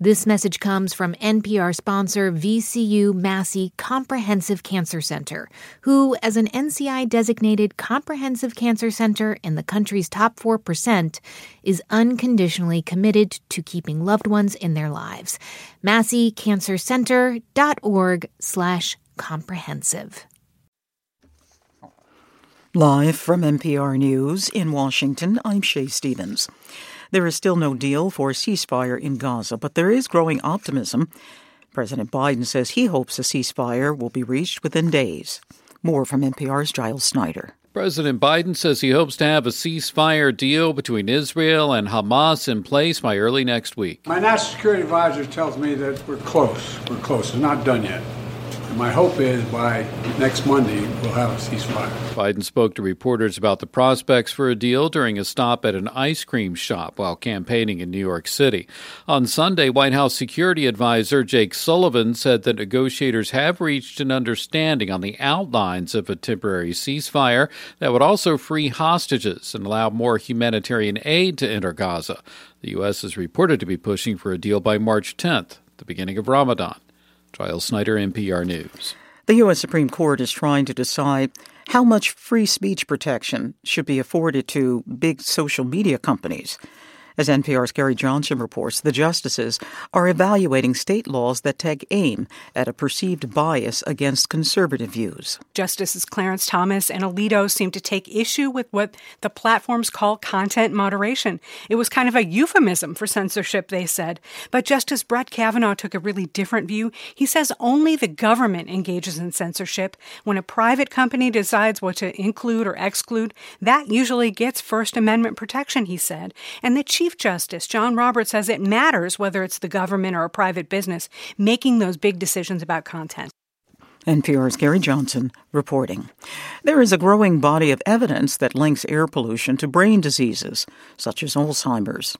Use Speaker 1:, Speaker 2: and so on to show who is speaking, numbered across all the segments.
Speaker 1: This message comes from NPR sponsor VCU Massey Comprehensive Cancer Center, who, as an NCI designated comprehensive cancer center in the country's top 4%, is unconditionally committed to keeping loved ones in their lives. MasseyCancerCenter.org slash comprehensive.
Speaker 2: Live from NPR News in Washington, I'm Shae Stevens. There is still no deal for a ceasefire in Gaza, but there is growing optimism. President Biden says he hopes a ceasefire will be reached within days. More from NPR's Giles Snyder.
Speaker 3: President Biden says he hopes to have a ceasefire deal between Israel and Hamas in place by early next week.
Speaker 4: My national security advisor tells me that we're close. We're close. It's not done yet. My hope is by next Monday we'll have a ceasefire.
Speaker 3: Biden spoke to reporters about the prospects for a deal during a stop at an ice cream shop while campaigning in New York City. On Sunday, White House security advisor Jake Sullivan said that negotiators have reached an understanding on the outlines of a temporary ceasefire that would also free hostages and allow more humanitarian aid to enter Gaza. The U.S. is reported to be pushing for a deal by March 10th, the beginning of Ramadan. Giles Snyder, NPR News.
Speaker 2: The U.S. Supreme Court is trying to decide how much free speech protection should be afforded to big social media companies. As NPR's Carrie Johnson reports, the justices are evaluating state laws that take aim at a perceived bias against conservative views.
Speaker 5: Justices Clarence Thomas and Alito seem to take issue with what the platforms call content moderation. It was kind of a euphemism for censorship, they said. But Justice Brett Kavanaugh took a really different view. He says only the government engages in censorship. When a private company decides what to include or exclude, that usually gets First Amendment protection, he said. And the chief Chief Justice John Roberts says it matters whether it's the government or a private business making those big decisions about content.
Speaker 2: NPR's Carrie Johnson reporting. There is a growing body of evidence that links air pollution to brain diseases, such as Alzheimer's.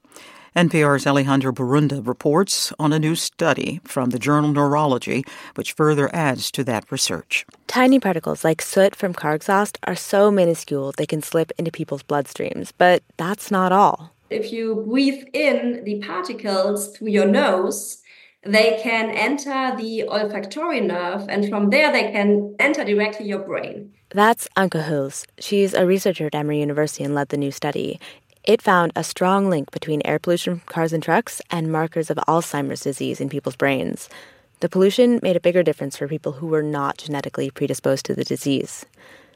Speaker 2: NPR's Alejandra Borunda reports on a new study from the journal Neurology, which further adds to that research.
Speaker 6: Tiny particles like soot from car exhaust are so minuscule they can slip into people's bloodstreams, but that's not all.
Speaker 7: If you breathe in the particles through your nose, they can enter the olfactory nerve, and from there they can enter directly your brain.
Speaker 6: That's Anke Huls. She's a researcher at Emory University and led the new study. It found a strong link between air pollution from cars and trucks and markers of Alzheimer's disease in people's brains. The pollution made a bigger difference for people who were not genetically predisposed to the disease.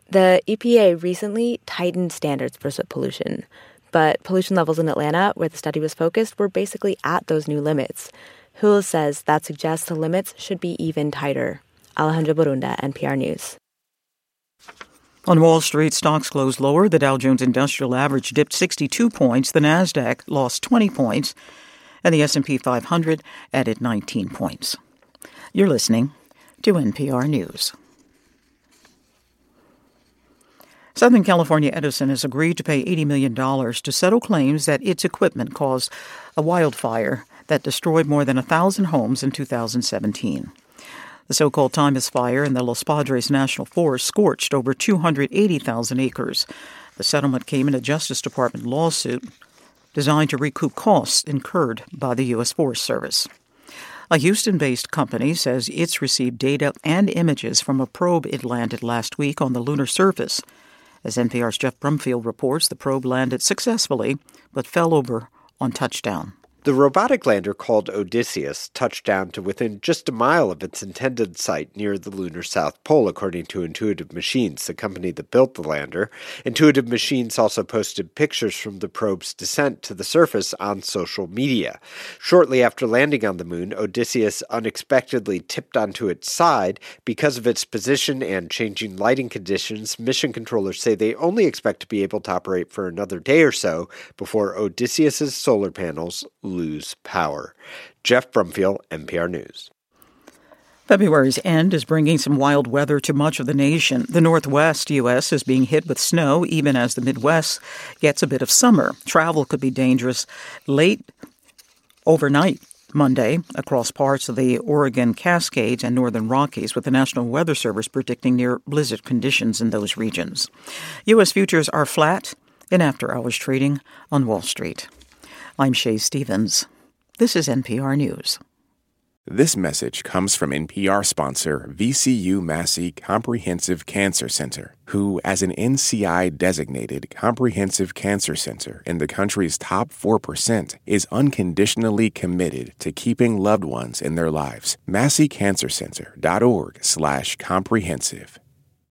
Speaker 6: The EPA recently tightened standards for soot pollution. But pollution levels in Atlanta, where the study was focused, were basically at those new limits. Huls says that suggests the limits should be even tighter. Alejandra Borunda, NPR News.
Speaker 2: On Wall Street, stocks closed lower. The Dow Jones Industrial Average dipped 62 points. The Nasdaq lost 20 points, and the S&P 500 added 19 points. You're listening to NPR News. Southern California Edison has agreed to pay $80 million to settle claims that its equipment caused a wildfire that destroyed more than 1,000 homes in 2017. The so called Thomas fire in the Los Padres National Forest scorched over 280,000 acres. The settlement came in a Justice Department lawsuit designed to recoup costs incurred by the U.S. Forest Service. A Houston based company says it's received data and images from a probe it landed last week on the lunar surface. As NPR's Geoff Brumfiel reports, the probe landed successfully but fell over on touchdown.
Speaker 8: The robotic lander called Odysseus touched down to within just a mile of its intended site near the lunar south pole, according to Intuitive Machines, the company that built the lander. Intuitive Machines also posted pictures from the probe's descent to the surface on social media. Shortly after landing on the moon, Odysseus unexpectedly tipped onto its side. Because of its position and changing lighting conditions, mission controllers say they only expect to be able to operate for another day or so before Odysseus's solar panels lose power. Geoff Brumfiel, NPR News.
Speaker 2: February's end is bringing some wild weather to much of the nation. The Northwest U.S. is being hit with snow, even as the Midwest gets a bit of summer. Travel could be dangerous late overnight Monday across parts of the Oregon Cascades and Northern Rockies, with the National Weather Service predicting near blizzard conditions in those regions. U.S. futures are flat in after hours trading on Wall Street. I'm Shae Stevens. This is NPR News.
Speaker 9: This message comes from NPR sponsor VCU Massey Comprehensive Cancer Center, who, as an NCI designated comprehensive cancer center in the country's top 4%, is unconditionally committed to keeping loved ones in their lives. MasseyCancerCenter.org slash comprehensive.